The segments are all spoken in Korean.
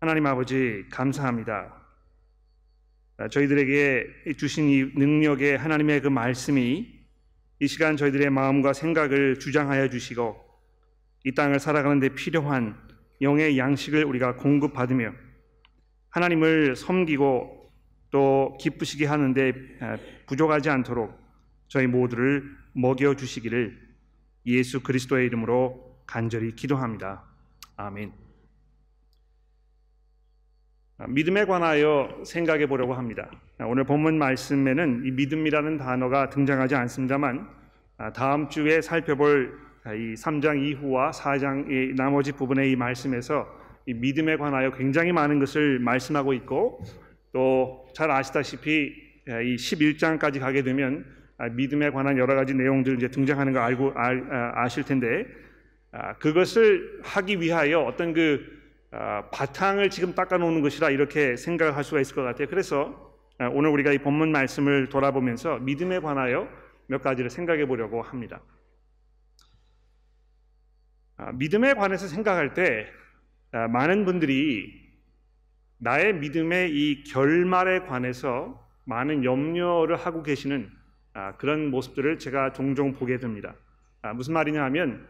하나님 아버지 감사합니다. 아, 저희들에게 주신 이 능력의 하나님의 그 말씀이 이 시간 저희들의 마음과 생각을 주장하여 주시고 이 땅을 살아가는 데 필요한 영의 양식을 우리가 공급받으며 하나님을 섬기고 또 기쁘시게 하는데 아, 부족하지 않도록 저희 모두를 먹여 주시기를 예수 그리스도의 이름으로 간절히 기도합니다. 아멘. 아, 믿음에 관하여 생각해 보려고 합니다. 아, 오늘 본문 말씀에는 이 믿음이라는 단어가 등장하지 않습니다만 아, 다음 주에 살펴볼 이 3장 이후와 4장의 나머지 부분의 이 말씀에서 이 믿음에 관하여 굉장히 많은 것을 말씀하고 있고 또 잘 아시다시피 이 11장까지 가게 되면 믿음에 관한 여러 가지 내용들 이제 등장하는 거 알고 아실 텐데 그것을 하기 위하여 어떤 그 아, 바탕을 지금 닦아놓는 것이라 이렇게 생각할 수가 있을 것 같아요. 그래서 아, 오늘 우리가 이 본문 말씀을 돌아보면서 믿음에 관하여 몇 가지를 생각해 보려고 합니다. 아, 믿음에 관해서 생각할 때 많은 분들이 나의 믿음의 이 결말에 관해서 많은 염려를 하고 계시는 그런 모습들을 제가 종종 보게 됩니다. 무슨 말이냐 하면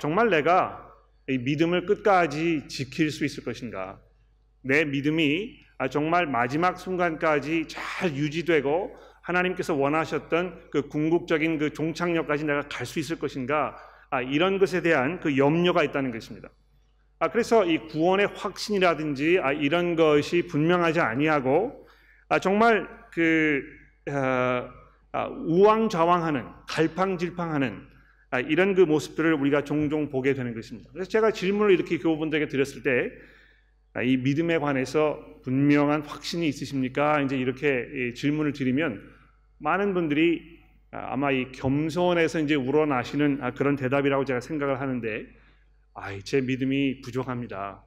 정말 내가 믿음을 끝까지 지킬 수 있을 것인가? 내 믿음이 아, 정말 마지막 순간까지 잘 유지되고 하나님께서 원하셨던 그 궁극적인 그 종착역까지 내가 갈 수 있을 것인가? 아, 이런 것에 대한 그 염려가 있다는 것입니다. 아, 그래서 이 구원의 확신이라든지 아, 이런 것이 분명하지 아니하고 아, 정말 그 아, 아, 우왕좌왕하는 갈팡질팡하는 아, 이런 그 모습들을 우리가 종종 보게 되는 것입니다. 그래서 제가 질문을 이렇게 교우분들에게 드렸을 때, 아, 이 믿음에 관해서 분명한 확신이 있으십니까? 이제 이렇게 질문을 드리면 많은 분들이 아, 아마 이 겸손에서 이제 우러나시는 그런 대답이라고 제가 생각을 하는데, 아, 제 믿음이 부족합니다.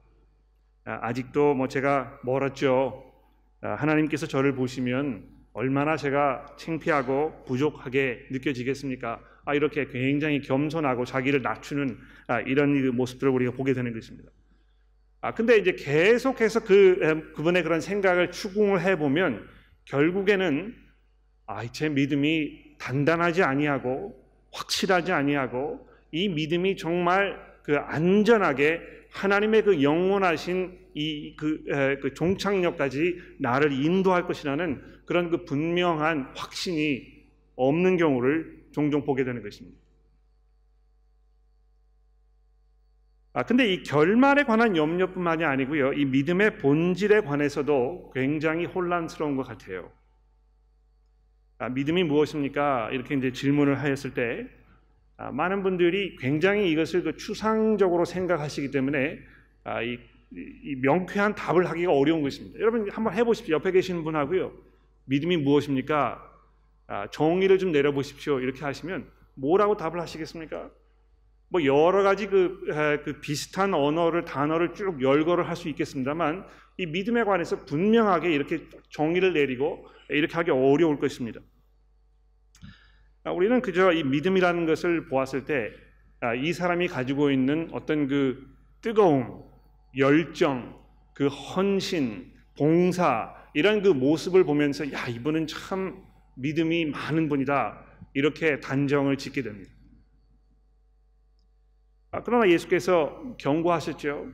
아직도 뭐 제가 멀었죠. 하나님께서 저를 보시면 얼마나 제가 창피하고 부족하게 느껴지겠습니까? 아, 이렇게 굉장히 겸손하고 자기를 낮추는 아, 이런 모습들을 우리가 보게 되는 것입니다. 아, 근데 이제 계속해서 그, 그분의 그런 생각을 추궁을 해보면 결국에는 아, 제 믿음이 단단하지 아니하고 확실하지 아니하고 이 믿음이 정말 그 안전하게 하나님의 그 영원하신 이그 그 종착역까지 나를 인도할 것이라는 그런 그 분명한 확신이 없는 경우를 종종 보게 되는 것입니다. 아, 근데 이 결말에 관한 염려뿐만이 아니고요. 이 믿음의 본질에 관해서도 굉장히 혼란스러운 것 같아요. 아, 믿음이 무엇입니까? 이렇게 이제 질문을 하였을 때 아, 많은 분들이 굉장히 이것을 그 추상적으로 생각하시기 때문에 아, 이, 이, 명쾌한 답을 하기가 어려운 것입니다. 여러분 한번 해보십시오. 옆에 계시는 분하고요. 믿음이 무엇입니까? 아, 정의를 좀 내려보십시오. 이렇게 하시면 뭐라고 답을 하시겠습니까? 뭐 여러 가지 그, 그 비슷한 언어를 단어를 쭉 열거를 할 수 있겠습니다만 이 믿음에 관해서 분명하게 이렇게 정의를 내리고 이렇게 하기 어려울 것입니다. 아, 우리는 그저 이 믿음이라는 것을 보았을 때이 아, 사람이 가지고 있는 어떤 그 뜨거움, 열정, 그 헌신, 봉사 이런 그 모습을 보면서 야 이분은 참 믿음이 많은 분이다. 이렇게 단정을 짓게 됩니다. 아, 그러나 예수께서 경고하셨죠.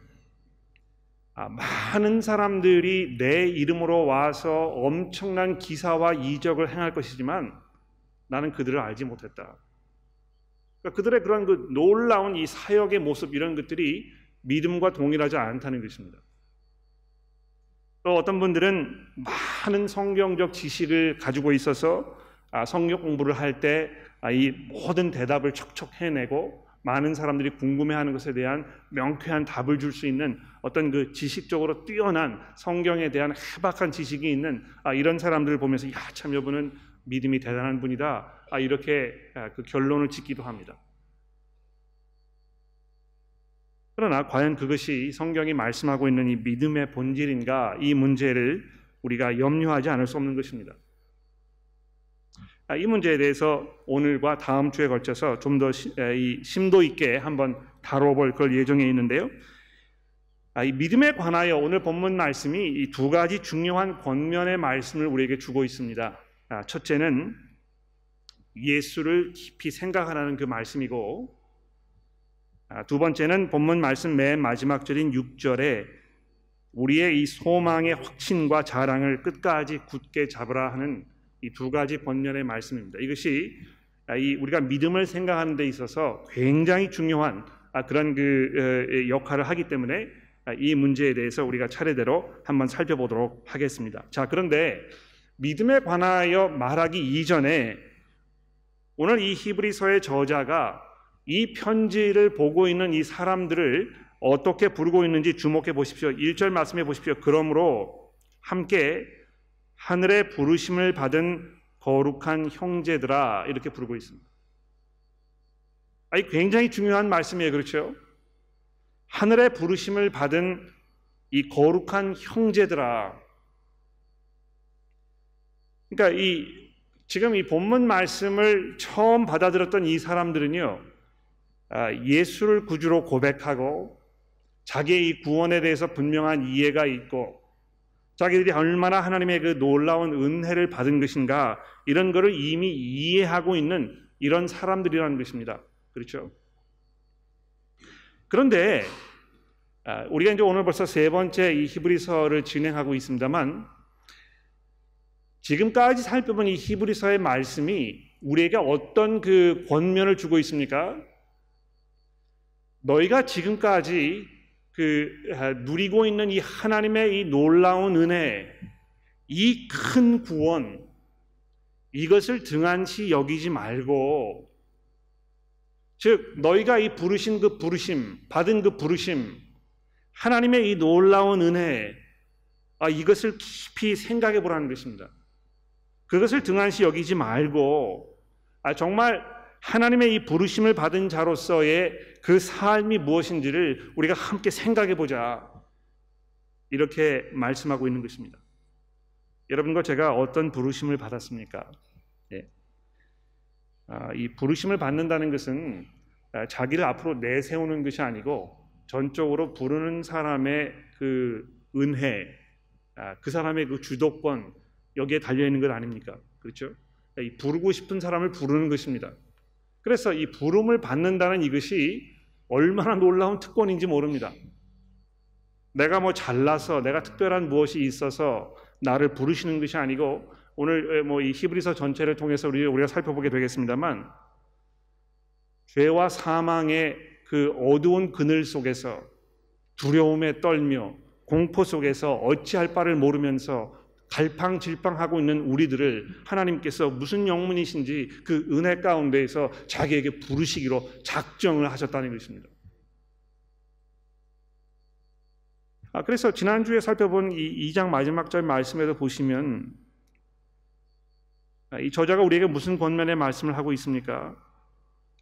아, 많은 사람들이 내 이름으로 와서 엄청난 기사와 이적을 행할 것이지만 나는 그들을 알지 못했다. 그러니까 그들의 그런 그 놀라운 이 사역의 모습 이런 것들이 믿음과 동일하지 않다는 것입니다. 또 어떤 분들은 많은 성경적 지식을 가지고 있어서 아, 성경 공부를 할 때이 아, 모든 대답을 척척 해내고 많은 사람들이 궁금해하는 것에 대한 명쾌한 답을 줄 수 있는 어떤 그 지식적으로 뛰어난 성경에 대한 해박한 지식이 있는 아, 이런 사람들을 보면서 야 참 여분은 믿음이 대단한 분이다 이렇게 그 결론을 짓기도 합니다. 그러나 과연 그것이 성경이 말씀하고 있는 이 믿음의 본질인가 이 문제를 우리가 염려하지 않을 수 없는 것입니다. 아, 이 문제에 대해서 오늘과 다음 주에 걸쳐서 좀 더 심도 있게 한번 다뤄볼 걸 예정에 있는데요. 아, 이 믿음에 관하여 오늘 본문 말씀이 이 두 가지 중요한 권면의 말씀을 우리에게 주고 있습니다. 아, 첫째는 예수를 깊이 생각하라는 그 말씀이고 아, 두 번째는 본문 말씀 맨 마지막 절인 6절에 우리의 이 소망의 확신과 자랑을 끝까지 굳게 잡으라 하는 이 두 가지 번면의 말씀입니다. 이것이 이 우리가 믿음을 생각하는 데 있어서 굉장히 중요한 그런 그 역할을 하기 때문에 이 문제에 대해서 우리가 차례대로 한번 살펴보도록 하겠습니다. 자, 그런데 믿음에 관하여 말하기 이전에 오늘 이 히브리서의 저자가 이 편지를 보고 있는 이 사람들을 어떻게 부르고 있는지 주목해 보십시오. 1절 말씀해 보십시오. 그러므로 함께 하늘의 부르심을 받은 거룩한 형제들아 이렇게 부르고 있습니다. 아니 굉장히 중요한 말씀이에요. 그렇죠? 하늘의 부르심을 받은 이 거룩한 형제들아. 그러니까 이 지금 이 본문 말씀을 처음 받아들였던 이 사람들은요, 아, 예수를 구주로 고백하고 자기의 이 구원에 대해서 분명한 이해가 있고 자기들이 얼마나 하나님의 그 놀라운 은혜를 받은 것인가 이런 것을 이미 이해하고 있는 이런 사람들이라는 것입니다. 그렇죠? 그런데 아, 우리가 이제 오늘 벌써 세 번째 이 히브리서를 진행하고 있습니다만 지금까지 살펴본 이 히브리서의 말씀이 우리에게 어떤 그 권면을 주고 있습니까? 너희가 지금까지 그 아, 누리고 있는 이 하나님의 이 놀라운 은혜, 이 큰 구원, 이것을 등한시 여기지 말고, 즉 너희가 이 부르신 그 부르심, 받은 그 부르심, 하나님의 이 놀라운 은혜, 아, 이것을 깊이 생각해 보라는 것입니다. 그것을 등한시 여기지 말고, 아, 정말 하나님의 이 부르심을 받은 자로서의 그 삶이 무엇인지를 우리가 함께 생각해 보자. 이렇게 말씀하고 있는 것입니다. 여러분과 제가 어떤 부르심을 받았습니까? 예. 아, 이 부르심을 받는다는 것은 아, 자기를 앞으로 내세우는 것이 아니고 전적으로 부르는 사람의 그 은혜, 아, 그 사람의 그 주도권 여기에 달려 있는 것 아닙니까? 그렇죠? 이 부르고 싶은 사람을 부르는 것입니다. 그래서 이 부름을 받는다는 이것이 얼마나 놀라운 특권인지 모릅니다. 내가 뭐 잘나서 내가 특별한 무엇이 있어서 나를 부르시는 것이 아니고 오늘 뭐 이 히브리서 전체를 통해서 우리 우리가 살펴보게 되겠습니다만 죄와 사망의 그 어두운 그늘 속에서 두려움에 떨며 공포 속에서 어찌할 바를 모르면서 갈팡질팡하고 있는 우리들을 하나님께서 무슨 영문이신지 그 은혜 가운데에서 자기에게 부르시기로 작정을 하셨다는 것입니다. 아, 그래서 지난주에 살펴본 이 2장 마지막 절 말씀에도 보시면 아, 이 저자가 우리에게 무슨 권면의 말씀을 하고 있습니까?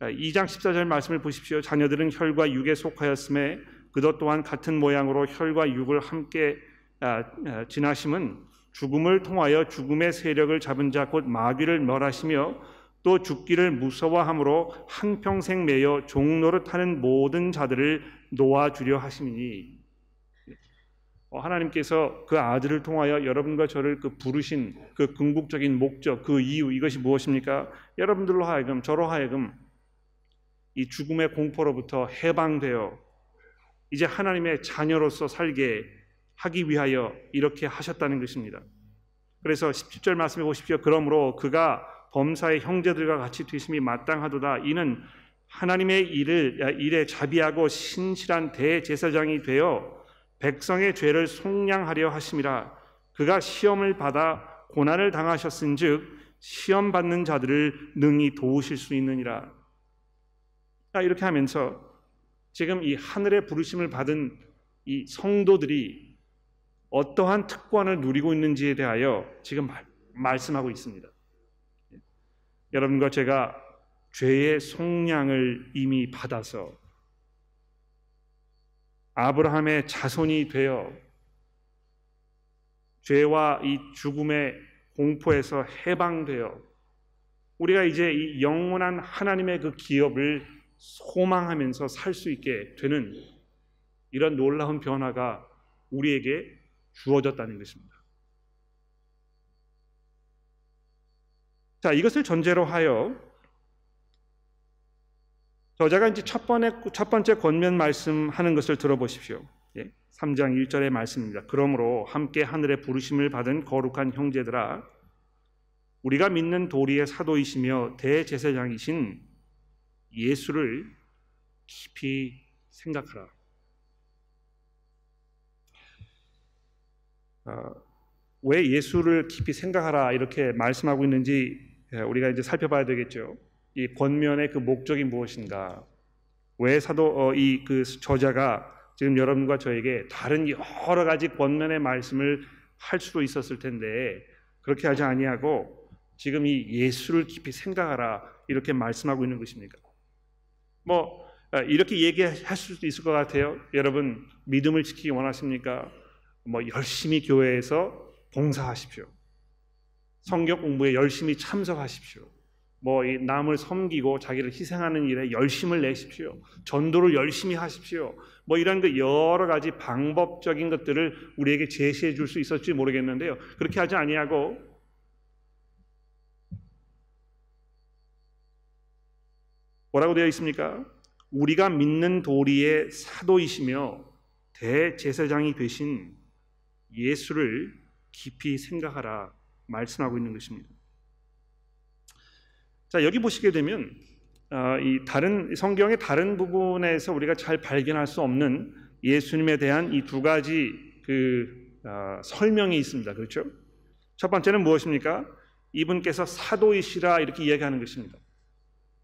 2장 아, 14절 말씀을 보십시오. 자녀들은 혈과 육에 속하였음에 그것 또한 같은 모양으로 혈과 육을 함께 지나심은 죽음을 통하여 죽음의 세력을 잡은 자 곧 마귀를 멸하시며 또 죽기를 무서워함으로 한평생 매여 종노릇하는 모든 자들을 놓아주려 하심이니 어, 하나님께서 그 아들을 통하여 여러분과 저를 그 부르신 그 궁극적인 목적 그 이유 이것이 무엇입니까? 여러분들로 하여금 저로 하여금 이 죽음의 공포로부터 해방되어 이제 하나님의 자녀로서 살게 하기 위하여 이렇게 하셨다는 것입니다. 그래서 17절 말씀해 보십시오. 그러므로 그가 범사의 형제들과 같이 되심이 마땅하도다. 이는 하나님의 일을 일에 자비하고 신실한 대제사장이 되어 백성의 죄를 속량하려 하심이라. 그가 시험을 받아 고난을 당하셨은즉 시험 받는 자들을 능히 도우실 수 있느니라. 이렇게 하면서 지금 이 하늘의 부르심을 받은 이 성도들이 어떠한 특권을 누리고 있는지에 대하여 지금 말씀하고 있습니다. 여러분과 제가 죄의 속량을 이미 받아서 아브라함의 자손이 되어 죄와 이 죽음의 공포에서 해방되어 우리가 이제 이 영원한 하나님의 그 기업을 소망하면서 살 수 있게 되는 이런 놀라운 변화가 우리에게 주어졌다는 것입니다. 자, 이것을 전제로 하여 저자가 이제 첫 번째, 첫 번째 권면 말씀하는 것을 들어보십시오. 예, 3장 1절의 말씀입니다. 그러므로 함께 하늘의 부르심을 받은 거룩한 형제들아 우리가 믿는 도리의 사도이시며 대제사장이신 예수를 깊이 생각하라. 왜 예수를 깊이 생각하라 이렇게 말씀하고 있는지 예, 우리가 이제 살펴봐야 되겠죠. 이 권면의 그 목적이 무엇인가? 왜 사도 어, 이그 저자가 지금 여러분과 저에게 다른 여러 가지 권면의 말씀을 할 수도 있었을 텐데 그렇게 하지 아니하고 지금 이 예수를 깊이 생각하라 이렇게 말씀하고 있는 것입니까? 뭐 아, 이렇게 얘기할 수도 있을 것 같아요. 여러분 믿음을 지키기 원하십니까? 뭐 열심히 교회에서 봉사하십시오. 성경 공부에 열심히 참석하십시오. 뭐이 남을 섬기고 자기를 희생하는 일에 열심을 내십시오. 전도를 열심히 하십시오. 뭐 이런 그 여러 가지 방법적인 것들을 우리에게 제시해 줄 수 있었지 모르겠는데요. 그렇게 하지 아니하고 뭐라고 되어 있습니까? 우리가 믿는 도리의 사도이시며 대제사장이 되신 예수를 깊이 생각하라 말씀하고 있는 것입니다. 자 여기 보시게 되면 어, 이 다른 성경의 다른 부분에서 우리가 잘 발견할 수 없는 예수님에 대한 이 두 가지 그 어, 설명이 있습니다. 그렇죠? 첫 번째는 무엇입니까? 이분께서 사도이시라 이렇게 이야기하는 것입니다.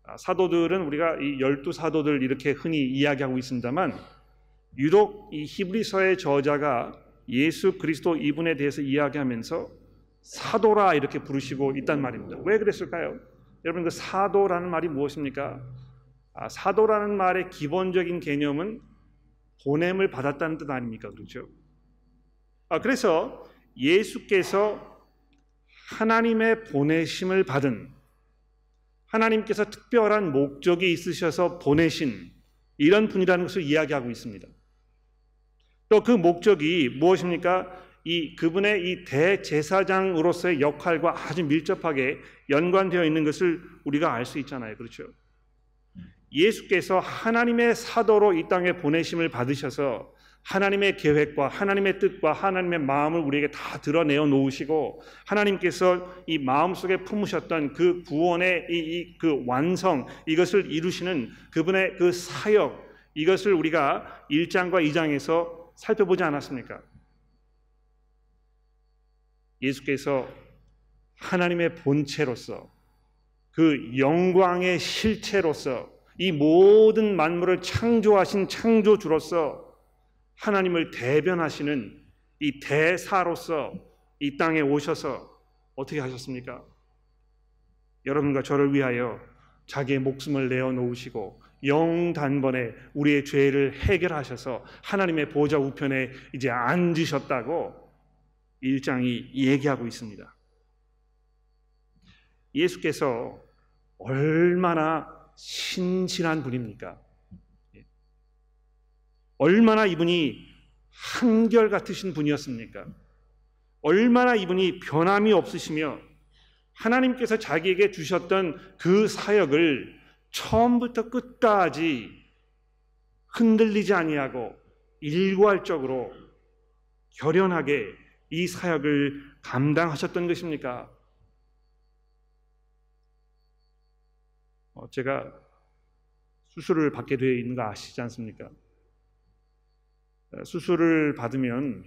아, 사도들은 우리가 이 열두 사도들 이렇게 흔히 이야기하고 있습니다만 유독 이 히브리서의 저자가 예수 그리스도 이분에 대해서 이야기하면서 사도라 이렇게 부르시고 있단 말입니다. 왜 그랬을까요? 여러분 그 사도라는 말이 무엇입니까? 아, 사도라는 말의 기본적인 개념은 보냄을 받았다는 뜻 아닙니까? 그렇죠? 아, 그래서 예수께서 하나님의 보내심을 받은 하나님께서 특별한 목적이 있으셔서 보내신 이런 분이라는 것을 이야기하고 있습니다. 또 그 목적이 무엇입니까? 이 그분의 이 대제사장으로서의 역할과 아주 밀접하게 연관되어 있는 것을 우리가 알 수 있잖아요. 그렇죠? 예수께서 하나님의 사도로 이 땅에 보내심을 받으셔서 하나님의 계획과 하나님의 뜻과 하나님의 마음을 우리에게 다 드러내어 놓으시고 하나님께서 이 마음속에 품으셨던 그 구원의 이, 이, 그 완성 이것을 이루시는 그분의 그 사역 이것을 우리가 1장과 2장에서 살펴보지 않았습니까? 예수께서 하나님의 본체로서 그 영광의 실체로서 이 모든 만물을 창조하신 창조주로서 하나님을 대변하시는 이 대사로서 이 땅에 오셔서 어떻게 하셨습니까? 여러분과 저를 위하여 자기의 목숨을 내어 놓으시고 영단번에 우리의 죄를 해결하셔서 하나님의 보좌 우편에 이제 앉으셨다고 1장이 얘기하고 있습니다. 예수께서 얼마나 신실한 분입니까? 얼마나 이분이 한결 같으신 분이었습니까? 얼마나 이분이 변함이 없으시며 하나님께서 자기에게 주셨던 그 사역을 처음부터 끝까지 흔들리지 아니하고 일괄적으로 결연하게 이 사역을 감당하셨던 것입니까? 어, 제가 수술을 받게 되어 있는 거 아시지 않습니까? 수술을 받으면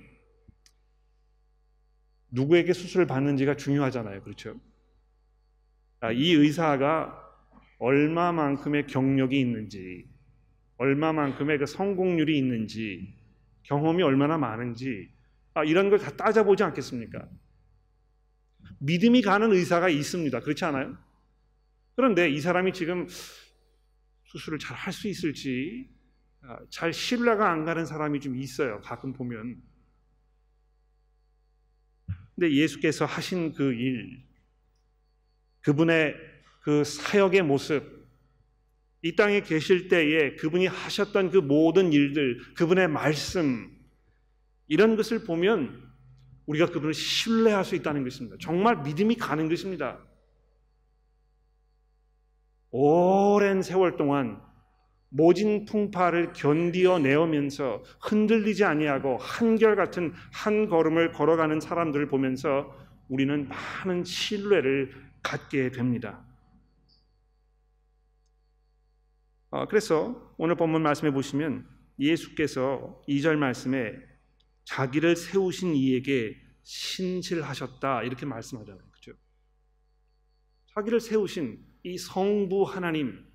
누구에게 수술을 받는지가 중요하잖아요. 그렇죠? 아, 이 의사가 얼마만큼의 경력이 있는지, 얼마만큼의 그 성공률이 있는지, 경험이 얼마나 많은지, 아, 이런 걸 다 따져보지 않겠습니까? 믿음이 가는 의사가 있습니다. 그렇지 않아요? 그런데 이 사람이 지금 수술을 잘 할 수 있을지 아, 잘 신뢰가 안 가는 사람이 좀 있어요. 가끔 보면. 근데 예수께서 하신 그 일, 그분의 그 사역의 모습, 이 땅에 계실 때에 그분이 하셨던 그 모든 일들, 그분의 말씀, 이런 것을 보면 우리가 그분을 신뢰할 수 있다는 것입니다. 정말 믿음이 가는 것입니다. 오랜 세월 동안 모진 풍파를 견디어 내오면서 흔들리지 아니하고 한결같은 한 걸음을 걸어가는 사람들을 보면서 우리는 많은 신뢰를 갖게 됩니다. 어, 그래서 오늘 본문 말씀해 보시면 예수께서 2절 말씀에 자기를 세우신 이에게 신실하셨다 이렇게 말씀하잖아요. 그죠? 자기를 세우신 이 성부 하나님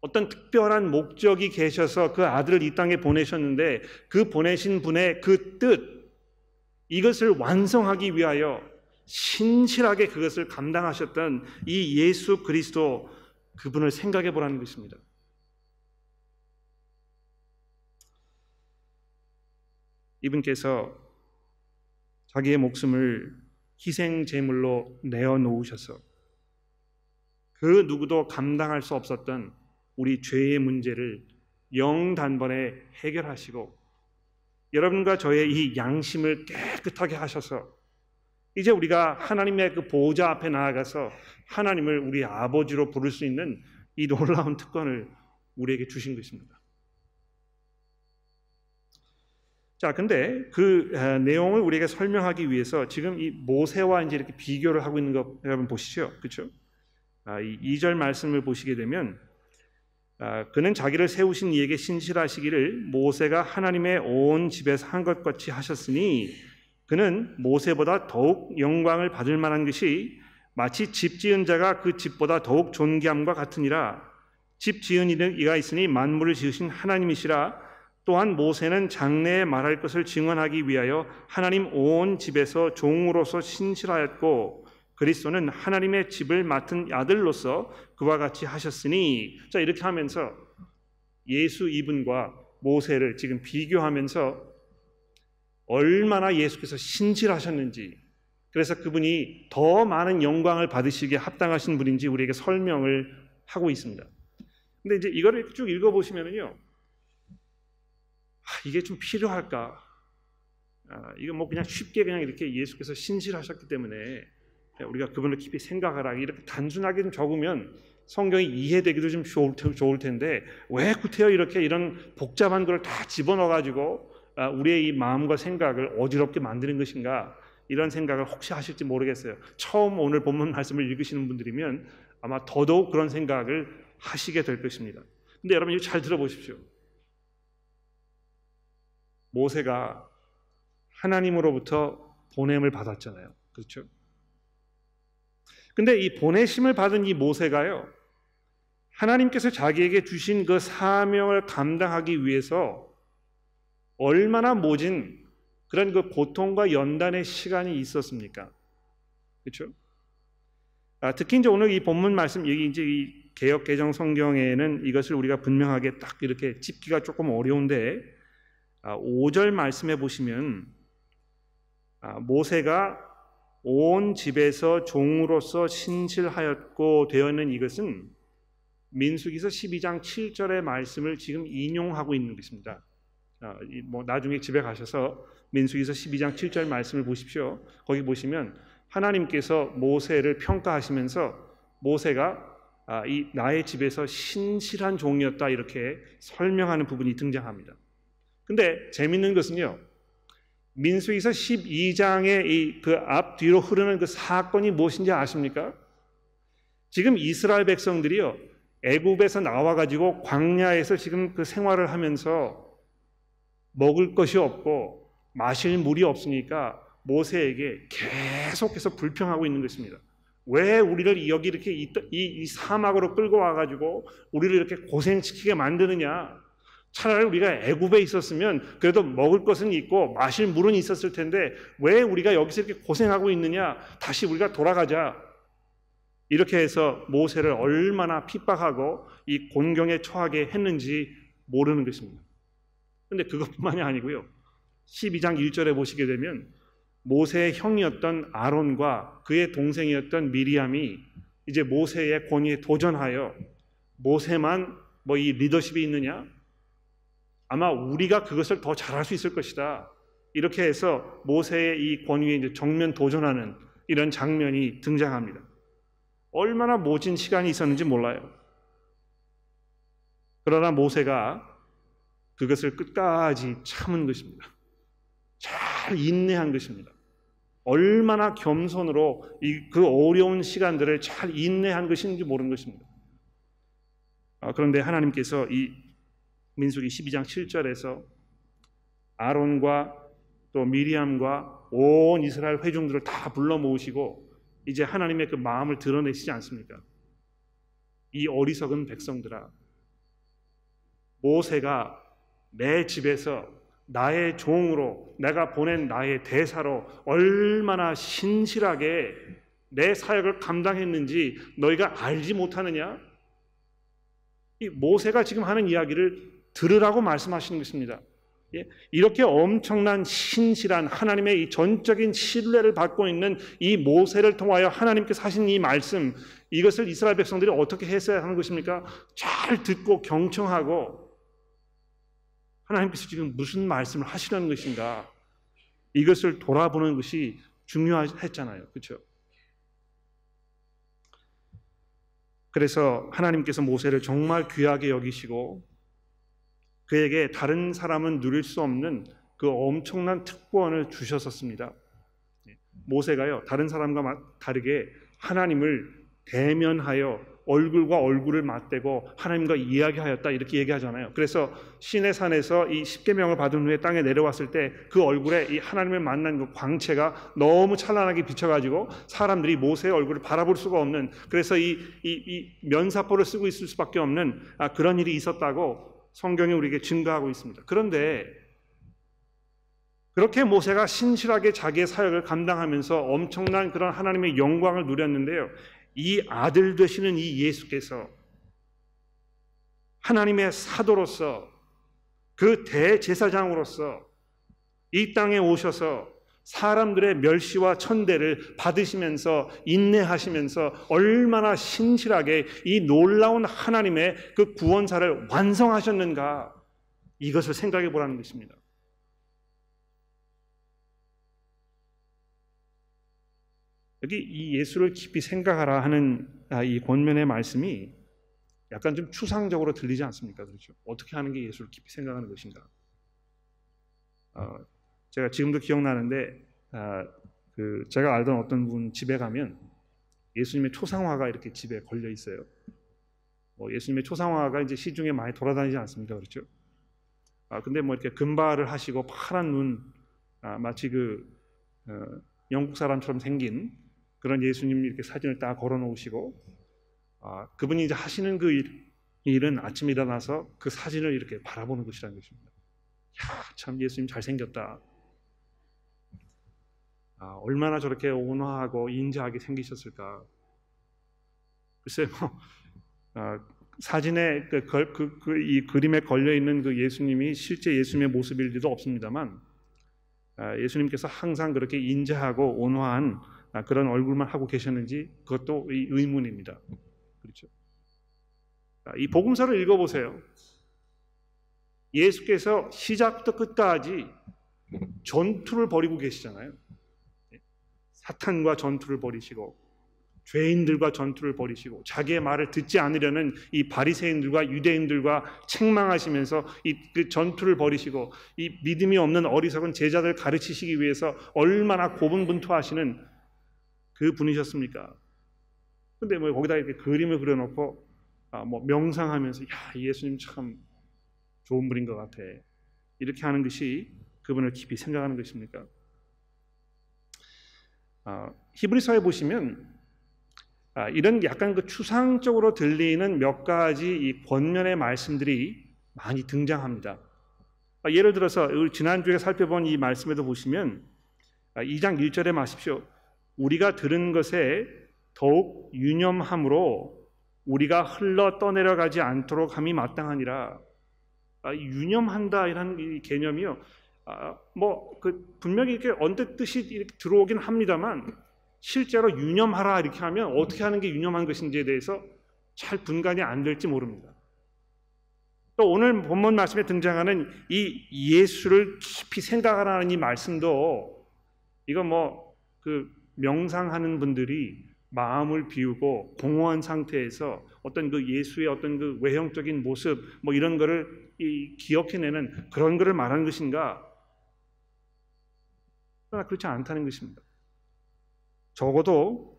어떤 특별한 목적이 계셔서 그 아들을 이 땅에 보내셨는데 그 보내신 분의 그 뜻 이것을 완성하기 위하여 신실하게 그것을 감당하셨던 이 예수 그리스도 그분을 생각해 보라는 것입니다. 이분께서 자기의 목숨을 희생 제물로 내어 놓으셔서 그 누구도 감당할 수 없었던 우리 죄의 문제를 영 단번에 해결하시고 여러분과 저의 이 양심을 깨끗하게 하셔서 이제 우리가 하나님의 그 보좌 앞에 나아가서 하나님을 우리 아버지로 부를 수 있는 이 놀라운 특권을 우리에게 주신 것입니다. 자, 근데 그 내용을 우리에게 설명하기 위해서 지금 이 모세와 이제 이렇게 비교를 하고 있는 거 여러분 보시죠. 그렇죠? 아, 이 2절 말씀을 보시게 되면 아, 그는 자기를 세우신 이에게 신실하시기를 모세가 하나님의 온 집에서 한 것 같이 하셨으니 그는 모세보다 더욱 영광을 받을 만한 것이 마치 집 지은 자가 그 집보다 더욱 존귀함과 같으니라. 집 지은 이가 있으니 만물을 지으신 하나님이시라. 또한 모세는 장래에 말할 것을 증언하기 위하여 하나님 온 집에서 종으로서 신실하였고 그리스도는 하나님의 집을 맡은 아들로서 그와 같이 하셨으니. 자 이렇게 하면서 예수 이분과 모세를 지금 비교하면서 얼마나 예수께서 신실하셨는지 그래서 그분이 더 많은 영광을 받으시기에 합당하신 분인지 우리에게 설명을 하고 있습니다. 근데 이제 이거를 쭉 읽어보시면은요, 아, 이게 좀 필요할까? 아, 이거 뭐 그냥 쉽게 그냥 이렇게 예수께서 신실하셨기 때문에 우리가 그분을 깊이 생각하라 이렇게 단순하게 좀 적으면 성경이 이해되기도 좀 좋을 텐데 왜 구태여 이렇게 이런 복잡한 걸 다 집어넣어 가지고 아, 우리의 이 마음과 생각을 어지럽게 만드는 것인가 이런 생각을 혹시 하실지 모르겠어요. 처음 오늘 본문 말씀을 읽으시는 분들이면 아마 더더욱 그런 생각을 하시게 될 것입니다. 근데 여러분 이거 잘 들어보십시오. 모세가 하나님으로부터 보냄을 받았잖아요. 그렇죠? 근데 이 보내심을 받은 이 모세가요. 하나님께서 자기에게 주신 그 사명을 감당하기 위해서 얼마나 모진 그런 그 고통과 연단의 시간이 있었습니까? 그렇죠? 아, 특히 이제 오늘 이 본문 말씀 여기 이제 이 개혁 개정 성경에는 이것을 우리가 분명하게 딱 이렇게 짚기가 조금 어려운데 아, 5절 말씀해 보시면 아, 모세가 온 집에서 종으로서 신실하였고 되었는 이것은 민수기서 12장 7절의 말씀을 지금 인용하고 있는 것입니다. 뭐 나중에 집에 가셔서 민수기서 12장 7절 말씀을 보십시오. 거기 보시면 하나님께서 모세를 평가하시면서 모세가 아, 이 나의 집에서 신실한 종이었다 이렇게 설명하는 부분이 등장합니다. 근데 재밌는 것은요. 민수기서 12장의 이 그 앞뒤로 흐르는 그 사건이 무엇인지 아십니까? 지금 이스라엘 백성들이요. 애굽에서 나와 가지고 광야에서 지금 그 생활을 하면서 먹을 것이 없고 마실 물이 없으니까 모세에게 계속해서 불평하고 있는 것입니다. 왜 우리를 여기 이렇게 이, 이, 이 사막으로 끌고 와가지고 우리를 이렇게 고생시키게 만드느냐? 차라리 우리가 애굽에 있었으면 그래도 먹을 것은 있고 마실 물은 있었을 텐데 왜 우리가 여기서 이렇게 고생하고 있느냐? 다시 우리가 돌아가자. 이렇게 해서 모세를 얼마나 핍박하고 이 곤경에 처하게 했는지 모르는 것입니다. 근데 그것뿐만이 아니고요. 12장 1절에 보시게 되면 모세의 형이었던 아론과 그의 동생이었던 미리암이 이제 모세의 권위에 도전하여 모세만 뭐 이 리더십이 있느냐? 아마 우리가 그것을 더 잘할 수 있을 것이다. 이렇게 해서 모세의 이 권위에 이제 정면 도전하는 이런 장면이 등장합니다. 얼마나 모진 시간이 있었는지 몰라요. 그러나 모세가 그것을 끝까지 참은 것입니다. 잘 인내한 것입니다. 얼마나 겸손으로 이 그 어려운 시간들을 잘 인내한 것인지 모르는 것입니다. 아, 그런데 하나님께서 이 민수기 12장 7절에서 아론과 또 미리암과 온 이스라엘 회중들을 다 불러 모으시고 이제 하나님의 그 마음을 드러내시지 않습니까? 이 어리석은 백성들아 모세가 내 집에서 나의 종으로 내가 보낸 나의 대사로 얼마나 신실하게 내 사역을 감당했는지 너희가 알지 못하느냐? 이 모세가 지금 하는 이야기를 들으라고 말씀하시는 것입니다. 예? 이렇게 엄청난 신실한 하나님의 이 전적인 신뢰를 받고 있는 이 모세를 통하여 하나님께서 하신 이 말씀 이것을 이스라엘 백성들이 어떻게 했어야 하는 것입니까? 잘 듣고 경청하고 하나님께서 지금 무슨 말씀을 하시려는 것인가? 이것을 돌아보는 것이 중요했잖아요. 그렇죠? 그래서 하나님께서 모세를 정말 귀하게 여기시고 그에게 다른 사람은 누릴 수 없는 그 엄청난 특권을 주셨었습니다. 모세가요, 다른 사람과 다르게 하나님을 대면하여 얼굴과 얼굴을 맞대고 하나님과 이야기하였다 이렇게 얘기하잖아요. 그래서 신의 산에서 이 십계명을 받은 후에 땅에 내려왔을 때 그 얼굴에 이 하나님을 만난 그 광채가 너무 찬란하게 비쳐가지고 사람들이 모세의 얼굴을 바라볼 수가 없는 그래서 이, 이, 이 면사포를 쓰고 있을 수밖에 없는 아, 그런 일이 있었다고 성경이 우리에게 증거하고 있습니다. 그런데 그렇게 모세가 신실하게 자기의 사역을 감당하면서 엄청난 그런 하나님의 영광을 누렸는데요. 이 아들 되시는 이 예수께서 하나님의 사도로서 그 대제사장으로서 이 땅에 오셔서 사람들의 멸시와 천대를 받으시면서 인내하시면서 얼마나 신실하게 이 놀라운 하나님의 그 구원사를 완성하셨는가 이것을 생각해 보라는 것입니다. 여기 이 예수를 깊이 생각하라 하는 아, 이 권면의 말씀이 약간 좀 추상적으로 들리지 않습니까? 그렇죠? 어떻게 하는 게 예수를 깊이 생각하는 것인가? 어, 제가 지금도 기억나는데 아, 그 제가 알던 어떤 분 집에 가면 예수님의 초상화가 이렇게 집에 걸려 있어요. 뭐 예수님의 초상화가 이제 시중에 많이 돌아다니지 않습니까? 그렇죠? 아 근데 뭐 이렇게 금발을 하시고 파란 눈 아, 마치 그 어, 영국 사람처럼 생긴 그런 예수님 이렇게 사진을 딱 걸어 놓으시고 아, 그분이 이제 하시는 그 일, 일은 아침에 일어나서 그 사진을 이렇게 바라보는 것이라는 것입니다. 야, 참 예수님 잘생겼다. 아, 얼마나 저렇게 온화하고 인자하게 생기셨을까. 글쎄 뭐 아, 사진에 그, 그, 그, 이 그림에 걸려 있는 그 예수님이 실제 예수님의 모습일 리도 없습니다만 아, 예수님께서 항상 그렇게 인자하고 온화한 아, 그런 얼굴만 하고 계셨는지 그것도 의문입니다. 그렇죠? 아, 이 복음서를 읽어보세요. 예수께서 시작부터 끝까지 전투를 벌이고 계시잖아요. 사탄과 전투를 벌이시고 죄인들과 전투를 벌이시고 자기의 말을 듣지 않으려는 이 바리새인들과 유대인들과 책망하시면서 이 그 전투를 벌이시고 이 믿음이 없는 어리석은 제자들 가르치시기 위해서 얼마나 고분분투하시는 그 분이셨습니까? 근데 뭐 거기다 이렇게 그림을 그려놓고 아, 뭐 명상하면서 야 예수님 참 좋은 분인 것 같아 이렇게 하는 것이 그분을 깊이 생각하는 것입니까? 아, 히브리서에 보시면 아, 이런 약간 그 추상적으로 들리는 몇 가지 이 권면의 말씀들이 많이 등장합니다. 아, 예를 들어서 지난주에 살펴본 이 말씀에도 보시면 2장 아, 1절에 마십시오. 우리가 들은 것에 더욱 유념함으로 우리가 흘러 떠내려가지 않도록 함이 마땅하니라. 아, 유념한다 이런 개념이요. 아, 뭐그 분명히 이렇게 언뜻 뜻이 이렇게 들어오긴 합니다만 실제로 유념하라 이렇게 하면 어떻게 하는 게 유념한 것인지에 대해서 잘 분간이 안 될지 모릅니다. 또 오늘 본문 말씀에 등장하는 이 예수를 깊이 생각하라는 이 말씀도 이거 뭐 그 명상하는 분들이 마음을 비우고 공허한 상태에서 어떤 그 예수의 어떤 그 외형적인 모습 뭐 이런 거를 이 기억해내는 그런 거를 말하는 것인가? 그러나 그렇지 않다는 것입니다. 적어도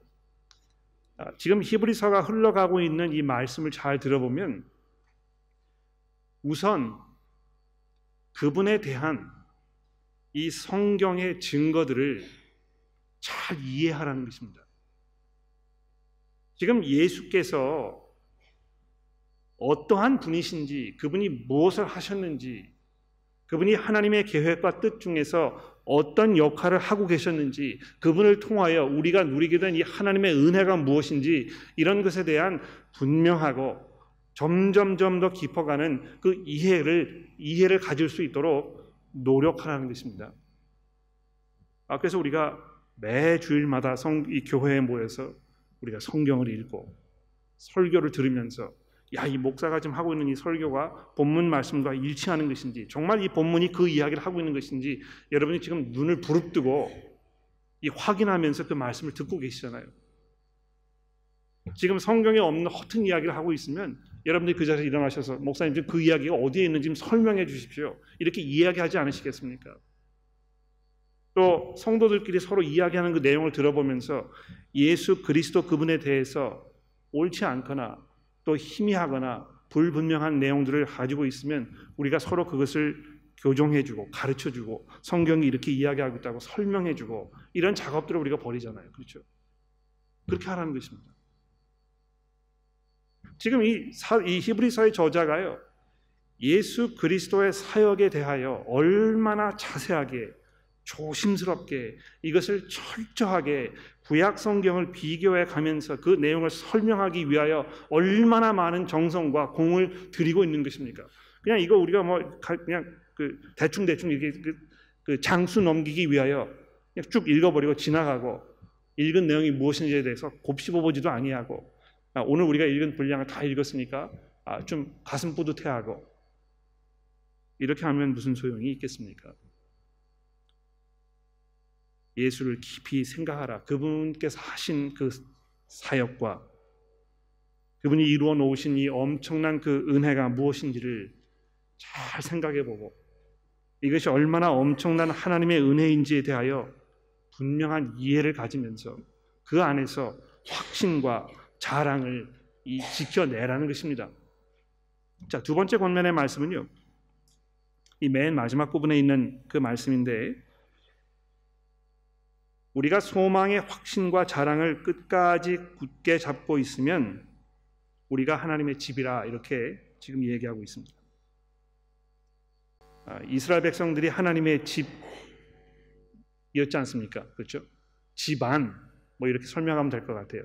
아, 지금 히브리서가 흘러가고 있는 이 말씀을 잘 들어보면 우선 그분에 대한 이 성경의 증거들을 잘 이해하라는 것입니다. 지금 예수께서 어떠한 분이신지, 그분이 무엇을 하셨는지, 그분이 하나님의 계획과 뜻 중에서 어떤 역할을 하고 계셨는지, 그분을 통하여 우리가 누리게 된 이 하나님의 은혜가 무엇인지, 이런 것에 대한 분명하고 점점점 더 깊어가는 그 이해를, 이해를 가질 수 있도록 노력하라는 것입니다. 아, 그래서 우리가 매 주일마다 성, 이 교회에 모여서 우리가 성경을 읽고 설교를 들으면서 야, 이 목사가 지금 하고 있는 이 설교가 본문 말씀과 일치하는 것인지, 정말 이 본문이 그 이야기를 하고 있는 것인지, 여러분이 지금 눈을 부릅뜨고 이 확인하면서 그 말씀을 듣고 계시잖아요. 지금 성경에 없는 허튼 이야기를 하고 있으면 여러분들이 그 자리에 일어나셔서 목사님 지금 그 이야기가 어디에 있는지 좀 설명해 주십시오. 이렇게 이야기하지 않으시겠습니까? 또 성도들끼리 서로 이야기하는 그 내용을 들어보면서 예수 그리스도 그분에 대해서 옳지 않거나 또 희미하거나 불분명한 내용들을 가지고 있으면 우리가 서로 그것을 교정해주고 가르쳐주고 성경이 이렇게 이야기하고 있다고 설명해주고 이런 작업들을 우리가 벌이잖아요. 그렇죠? 그렇게 하라는 것입니다. 지금 이, 사, 이 히브리서의 저자가요 예수 그리스도의 사역에 대하여 얼마나 자세하게 조심스럽게 이것을 철저하게 구약 성경을 비교해 가면서 그 내용을 설명하기 위하여 얼마나 많은 정성과 공을 들이고 있는 것입니까? 그냥 이거 우리가 뭐 그냥 그 대충 대충 이게 그, 그 장수 넘기기 위하여 그냥 쭉 읽어버리고 지나가고 읽은 내용이 무엇인지에 대해서 곱씹어보지도 아니하고 아, 오늘 우리가 읽은 분량을 다 읽었으니까 아, 좀 가슴 뿌듯해하고 이렇게 하면 무슨 소용이 있겠습니까? 예수를 깊이 생각하라. 그분께서 하신 그 사역과 그분이 이루어 놓으신 이 엄청난 그 은혜가 무엇인지를 잘 생각해 보고 이것이 얼마나 엄청난 하나님의 은혜인지에 대하여 분명한 이해를 가지면서 그 안에서 확신과 자랑을 이 지켜내라는 것입니다. 자, 두 번째 권면의 말씀은요. 이 맨 마지막 부분에 있는 그 말씀인데 우리가 소망의 확신과 자랑을 끝까지 굳게 잡고 있으면 우리가 하나님의 집이라 이렇게 지금 얘기하고 있습니다. 아, 이스라엘 백성들이 하나님의 집이었지 않습니까? 그렇죠? 집안 뭐 이렇게 설명하면 될 것 같아요.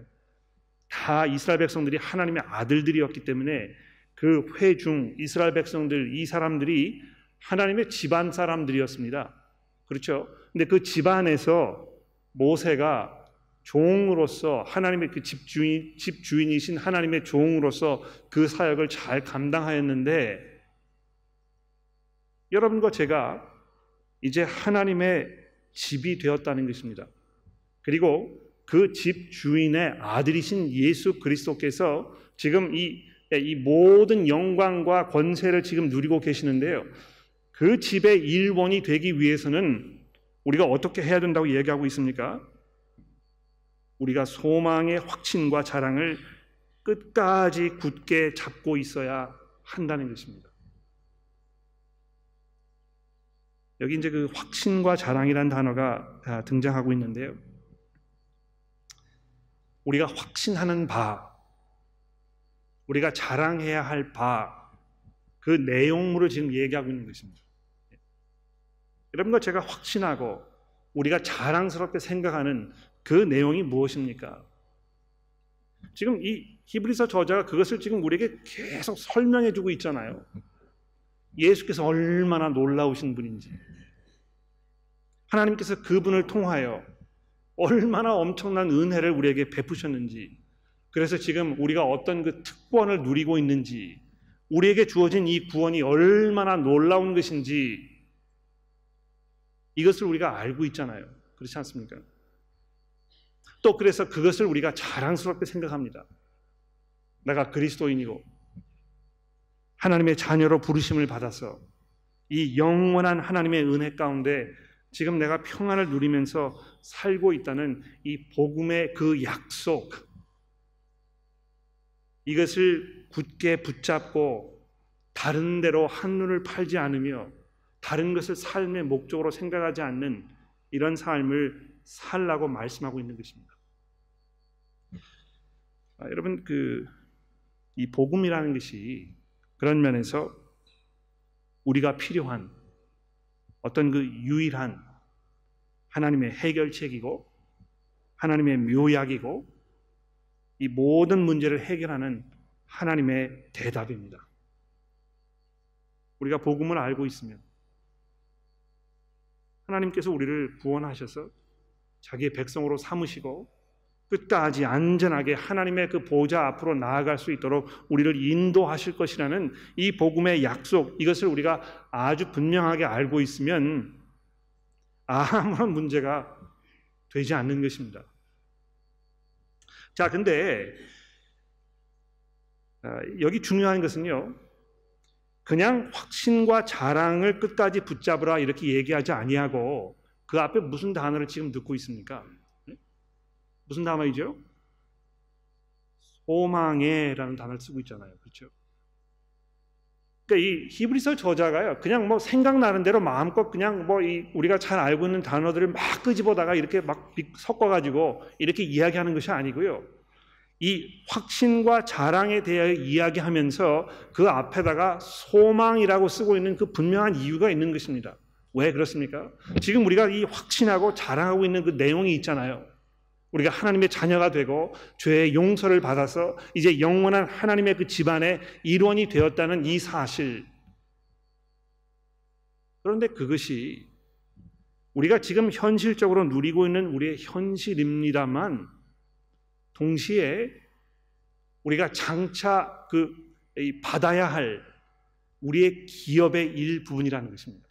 다 이스라엘 백성들이 하나님의 아들들이었기 때문에 그 회중 이스라엘 백성들 이 사람들이 하나님의 집안 사람들이었습니다. 그렇죠? 근데 그 집안에서 모세가 종으로서 하나님의 그 집주인 집주인이신 하나님의 종으로서 그 사역을 잘 감당하였는데 여러분과 제가 이제 하나님의 집이 되었다는 것입니다. 그리고 그 집 주인의 아들이신 예수 그리스도께서 지금 이, 이 모든 영광과 권세를 지금 누리고 계시는데요. 그 집의 일원이 되기 위해서는 우리가 어떻게 해야 된다고 얘기하고 있습니까? 우리가 소망의 확신과 자랑을 끝까지 굳게 잡고 있어야 한다는 것입니다. 여기 이제 그 확신과 자랑이라는 단어가 등장하고 있는데요. 우리가 확신하는 바, 우리가 자랑해야 할 바, 그 내용물을 지금 얘기하고 있는 것입니다. 여러분과 제가 확신하고 우리가 자랑스럽게 생각하는 그 내용이 무엇입니까? 지금 이 히브리서 저자가 그것을 지금 우리에게 계속 설명해 주고 있잖아요. 예수께서 얼마나 놀라우신 분인지. 하나님께서 그분을 통하여 얼마나 엄청난 은혜를 우리에게 베푸셨는지. 그래서 지금 우리가 어떤 그 특권을 누리고 있는지, 우리에게 주어진 이 구원이 얼마나 놀라운 것인지 이것을 우리가 알고 있잖아요. 그렇지 않습니까? 또 그래서 그것을 우리가 자랑스럽게 생각합니다. 내가 그리스도인이고 하나님의 자녀로 부르심을 받아서 이 영원한 하나님의 은혜 가운데 지금 내가 평안을 누리면서 살고 있다는 이 복음의 그 약속 이것을 굳게 붙잡고 다른 데로 한눈을 팔지 않으며 다른 것을 삶의 목적으로 생각하지 않는 이런 삶을 살라고 말씀하고 있는 것입니다. 아, 여러분 그 이 복음이라는 것이 그런 면에서 우리가 필요한 어떤 그 유일한 하나님의 해결책이고 하나님의 묘약이고 이 모든 문제를 해결하는 하나님의 대답입니다. 우리가 복음을 알고 있으면 하나님께서 우리를 구원하셔서 자기의 백성으로 삼으시고 끝까지 안전하게 하나님의 그 보좌 앞으로 나아갈 수 있도록 우리를 인도하실 것이라는 이 복음의 약속 이것을 우리가 아주 분명하게 알고 있으면 아무런 문제가 되지 않는 것입니다. 자, 근데 어, 여기 중요한 것은요. 그냥 확신과 자랑을 끝까지 붙잡으라 이렇게 얘기하지 아니하고 그 앞에 무슨 단어를 지금 듣고 있습니까? 무슨 단어이죠? 소망에라는 단어를 쓰고 있잖아요. 그렇죠? 그러니까 이 히브리서 저자가요. 그냥 뭐 생각나는 대로 마음껏 그냥 뭐이 우리가 잘 알고 있는 단어들을 막 끄집어다가 이렇게 막 섞어 가지고 이렇게 이야기하는 것이 아니고요. 이 확신과 자랑에 대하여 이야기하면서 그 앞에다가 소망이라고 쓰고 있는 그 분명한 이유가 있는 것입니다. 왜 그렇습니까? 지금 우리가 이 확신하고 자랑하고 있는 그 내용이 있잖아요. 우리가 하나님의 자녀가 되고 죄의 용서를 받아서 이제 영원한 하나님의 그 집안의 일원이 되었다는 이 사실. 그런데 그것이 우리가 지금 현실적으로 누리고 있는 우리의 현실입니다만 동시에 우리가 장차 그 받아야 할 우리의 기업의 일부분이라는 것입니다.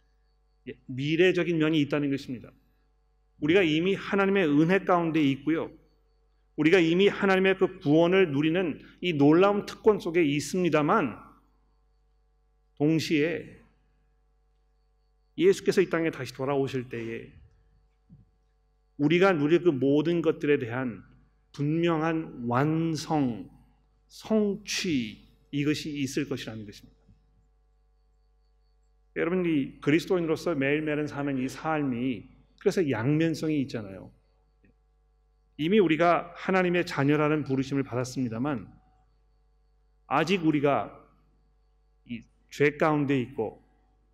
예, 미래적인 면이 있다는 것입니다. 우리가 이미 하나님의 은혜 가운데 있고요. 우리가 이미 하나님의 그 구원을 누리는 이 놀라운 특권 속에 있습니다만 동시에 예수께서 이 땅에 다시 돌아오실 때에 우리가 누릴 그 모든 것들에 대한 분명한 완성, 성취 이것이 있을 것이라는 것입니다. 여러분 이 그리스도인으로서 매일매일 사는 이 삶이 그래서 양면성이 있잖아요. 이미 우리가 하나님의 자녀라는 부르심을 받았습니다만 아직 우리가 이죄 가운데 있고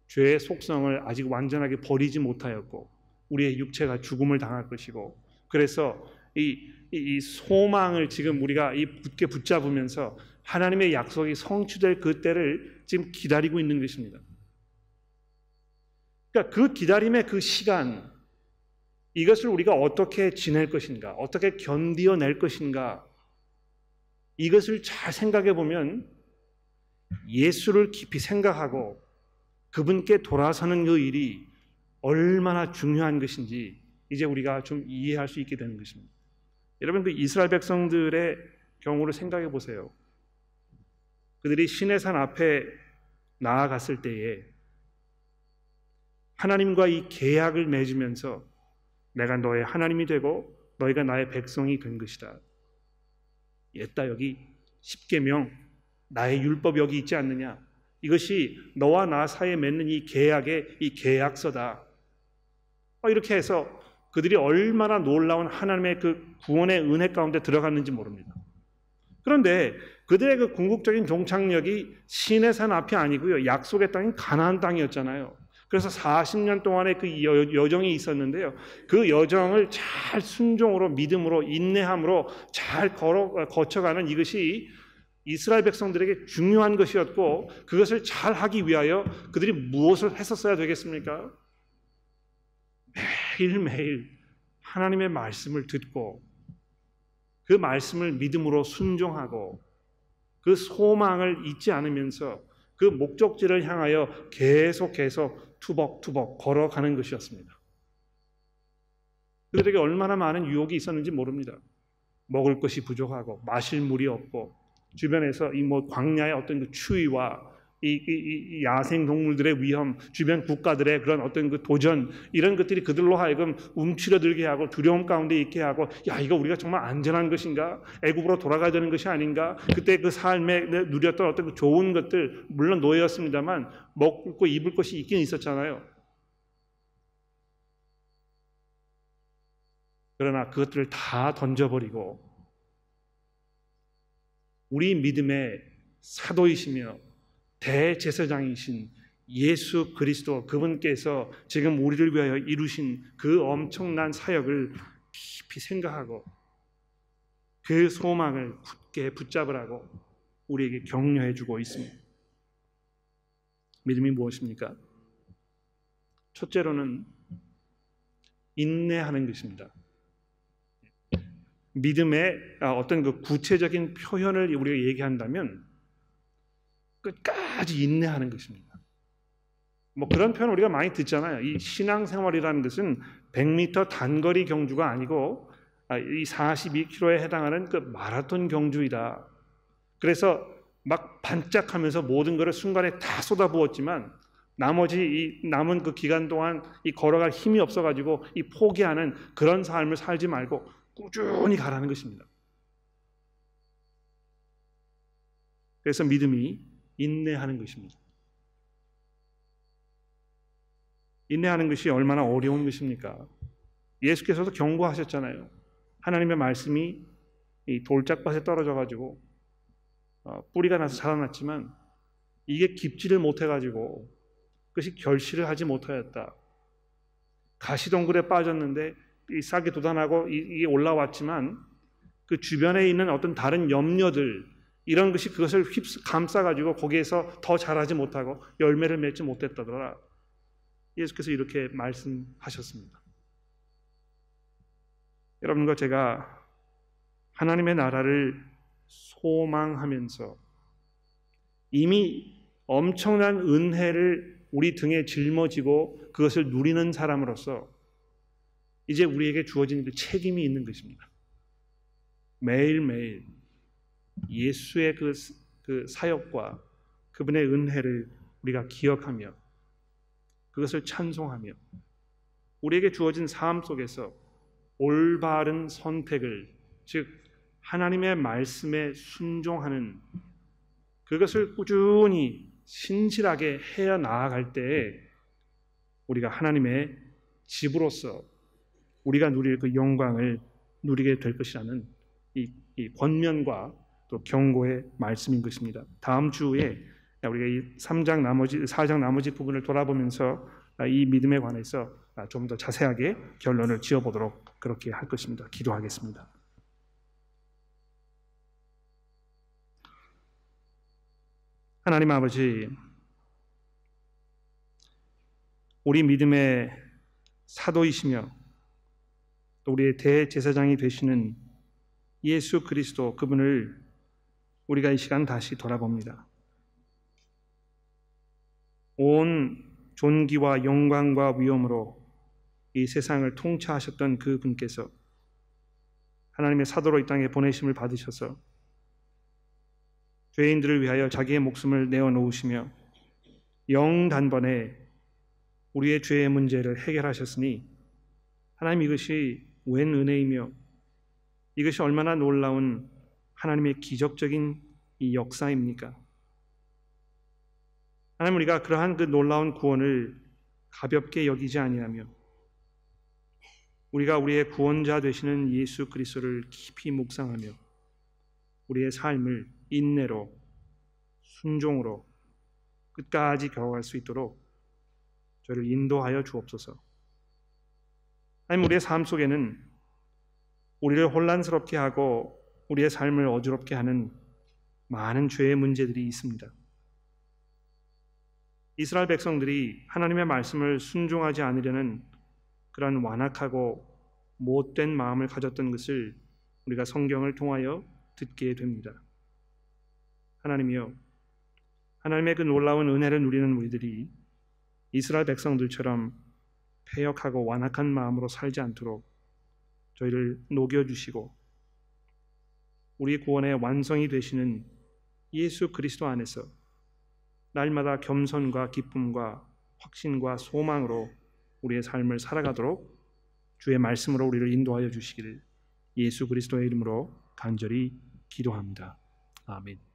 죄의 속성을 아직 완전하게 버리지 못하였고 우리의 육체가 죽음을 당할 것이고 그래서 이, 이 소망을 지금 우리가 이 붙게 붙잡으면서 하나님의 약속이 성취될 그 때를 지금 기다리고 있는 것입니다. 그러니까 그 기다림의 그 시간 이것을 우리가 어떻게 지낼 것인가, 어떻게 견디어낼 것인가, 이것을 잘 생각해 보면 예수를 깊이 생각하고 그분께 돌아서는 그 일이 얼마나 중요한 것인지 이제 우리가 좀 이해할 수 있게 되는 것입니다. 여러분 그 이스라엘 백성들의 경우를 생각해 보세요. 그들이 시내산 앞에 나아갔을 때에 하나님과 이 계약을 맺으면서 내가 너의 하나님이 되고 너희가 나의 백성이 된 것이다. 옛다 여기 십계명 나의 율법 여기 있지 않느냐? 이것이 너와 나 사이에 맺는 이 계약의 이 계약서다. 어, 이렇게 해서 그들이 얼마나 놀라운 하나님의 그 구원의 은혜 가운데 들어갔는지 모릅니다. 그런데 그들의 그 궁극적인 종착역이 시내산 앞이 아니고요. 약속의 땅인 가나안 땅이었잖아요. 그래서 40년 동안의 그 여정이 있었는데요. 그 여정을 잘 순종으로 믿음으로 인내함으로 잘 걸어 거쳐가는 이것이 이스라엘 백성들에게 중요한 것이었고 그것을 잘 하기 위하여 그들이 무엇을 했었어야 되겠습니까? 매일매일 하나님의 말씀을 듣고 그 말씀을 믿음으로 순종하고 그 소망을 잊지 않으면서 그 목적지를 향하여 계속해서 투벅투벅 걸어가는 것이었습니다. 그들에게 얼마나 많은 유혹이 있었는지 모릅니다. 먹을 것이 부족하고 마실 물이 없고 주변에서 이 뭐 광야의 어떤 그 추위와 이, 이, 이, 야생 동물들의 위험, 주변 국가들의 그런 어떤 그 도전 이런 것들이 그들로 하여금 움츠러들게 하고 두려움 가운데 있게 하고 야 이거 우리가 정말 안전한 것인가? 애굽으로 돌아가야 되는 것이 아닌가? 그때 그 삶에 누렸던 어떤 그 좋은 것들 물론 노예였습니다만 먹고 입을 것이 있긴 있었잖아요. 그러나 그것들을 다 던져버리고 우리 믿음의 사도이시며 대제사장이신 예수 그리스도 그분께서 지금 우리를 위하여 이루신 그 엄청난 사역을 깊이 생각하고 그 소망을 굳게 붙잡으라고 우리에게 격려해 주고 있습니다. 믿음이 무엇입니까? 첫째로는 인내하는 것입니다. 믿음의 아, 어떤 그 구체적인 표현을 우리가 얘기한다면 끝까지 인내하는 것입니다. 뭐 그런 표현 우리가 많이 듣잖아요. 이 신앙생활이라는 것은 100m 단거리 경주가 아니고 아, 이 42km에 해당하는 그 마라톤 경주이다. 그래서 막 반짝하면서 모든 것을 순간에 다 쏟아부었지만 나머지 이 남은 그 기간 동안 이 걸어갈 힘이 없어가지고 이 포기하는 그런 삶을 살지 말고 꾸준히 가라는 것입니다. 그래서 믿음이 인내하는 것입니다. 인내하는 것이 얼마나 어려운 것입니까? 예수께서도 경고하셨잖아요. 하나님의 말씀이 이 돌짝밭에 떨어져 가지고 어, 뿌리가 나서 자라났지만 이게 깊지를 못해 가지고 그것이 결실을 하지 못하였다. 가시덩굴에 빠졌는데 이 싹이 돋아나고 이게 올라왔지만 그 주변에 있는 어떤 다른 염려들 이런 것이 그것을 휩 감싸 가지고 거기에서 더 자라지 못하고 열매를 맺지 못했다더라. 예수께서 이렇게 말씀하셨습니다. 여러분과 제가 하나님의 나라를 소망하면서 이미 엄청난 은혜를 우리 등에 짊어지고 그것을 누리는 사람으로서 이제 우리에게 주어진 그 책임이 있는 것입니다. 매일매일 예수의 그, 그 사역과 그분의 은혜를 우리가 기억하며 그것을 찬송하며 우리에게 주어진 삶 속에서 올바른 선택을 즉 하나님의 말씀에 순종하는 그것을 꾸준히 신실하게 해야 나아갈 때 우리가 하나님의 집으로서 우리가 누릴 그 영광을 누리게 될 것이라는 이, 이 권면과 또 경고의 말씀인 것입니다. 다음 주에 우리가 이 3장 나머지 4장 나머지 부분을 돌아보면서 이 믿음에 관해서 좀 더 자세하게 결론을 지어 보도록 그렇게 할 것입니다. 기도하겠습니다. 하나님 아버지 우리 믿음의 사도이시며 또 우리의 대제사장이 되시는 예수 그리스도 그분을 우리가 이 시간 다시 돌아봅니다. 온 존귀와 영광과 위엄으로 이 세상을 통치하셨던 그 분께서 하나님의 사도로 이 땅에 보내심을 받으셔서 죄인들을 위하여 자기의 목숨을 내어 놓으시며 영 단번에 우리의 죄의 문제를 해결하셨으니 하나님 이것이 웬 은혜이며 이것이 얼마나 놀라운 하나님의 기적적인 이 역사입니까? 하나님 우리가 그러한 그 놀라운 구원을 가볍게 여기지 아니하며 우리가 우리의 구원자 되시는 예수 그리스도를 깊이 묵상하며 우리의 삶을 인내로 순종으로 끝까지 경험할 수 있도록 저를 인도하여 주옵소서. 하나님 우리의 삶 속에는 우리를 혼란스럽게 하고 우리의 삶을 어지럽게 하는 많은 죄의 문제들이 있습니다. 이스라엘 백성들이 하나님의 말씀을 순종하지 않으려는 그런 완악하고 못된 마음을 가졌던 것을 우리가 성경을 통하여 듣게 됩니다. 하나님이여 하나님의 그 놀라운 은혜를 누리는 우리들이 이스라엘 백성들처럼 패역하고 완악한 마음으로 살지 않도록 저희를 녹여 주시고 우리 구원의 완성이 되시는 예수 그리스도 안에서 날마다 겸손과 기쁨과 확신과 소망으로 우리의 삶을 살아가도록 주의 말씀으로 우리를 인도하여 주시기를 예수 그리스도의 이름으로 간절히 기도합니다. 아멘.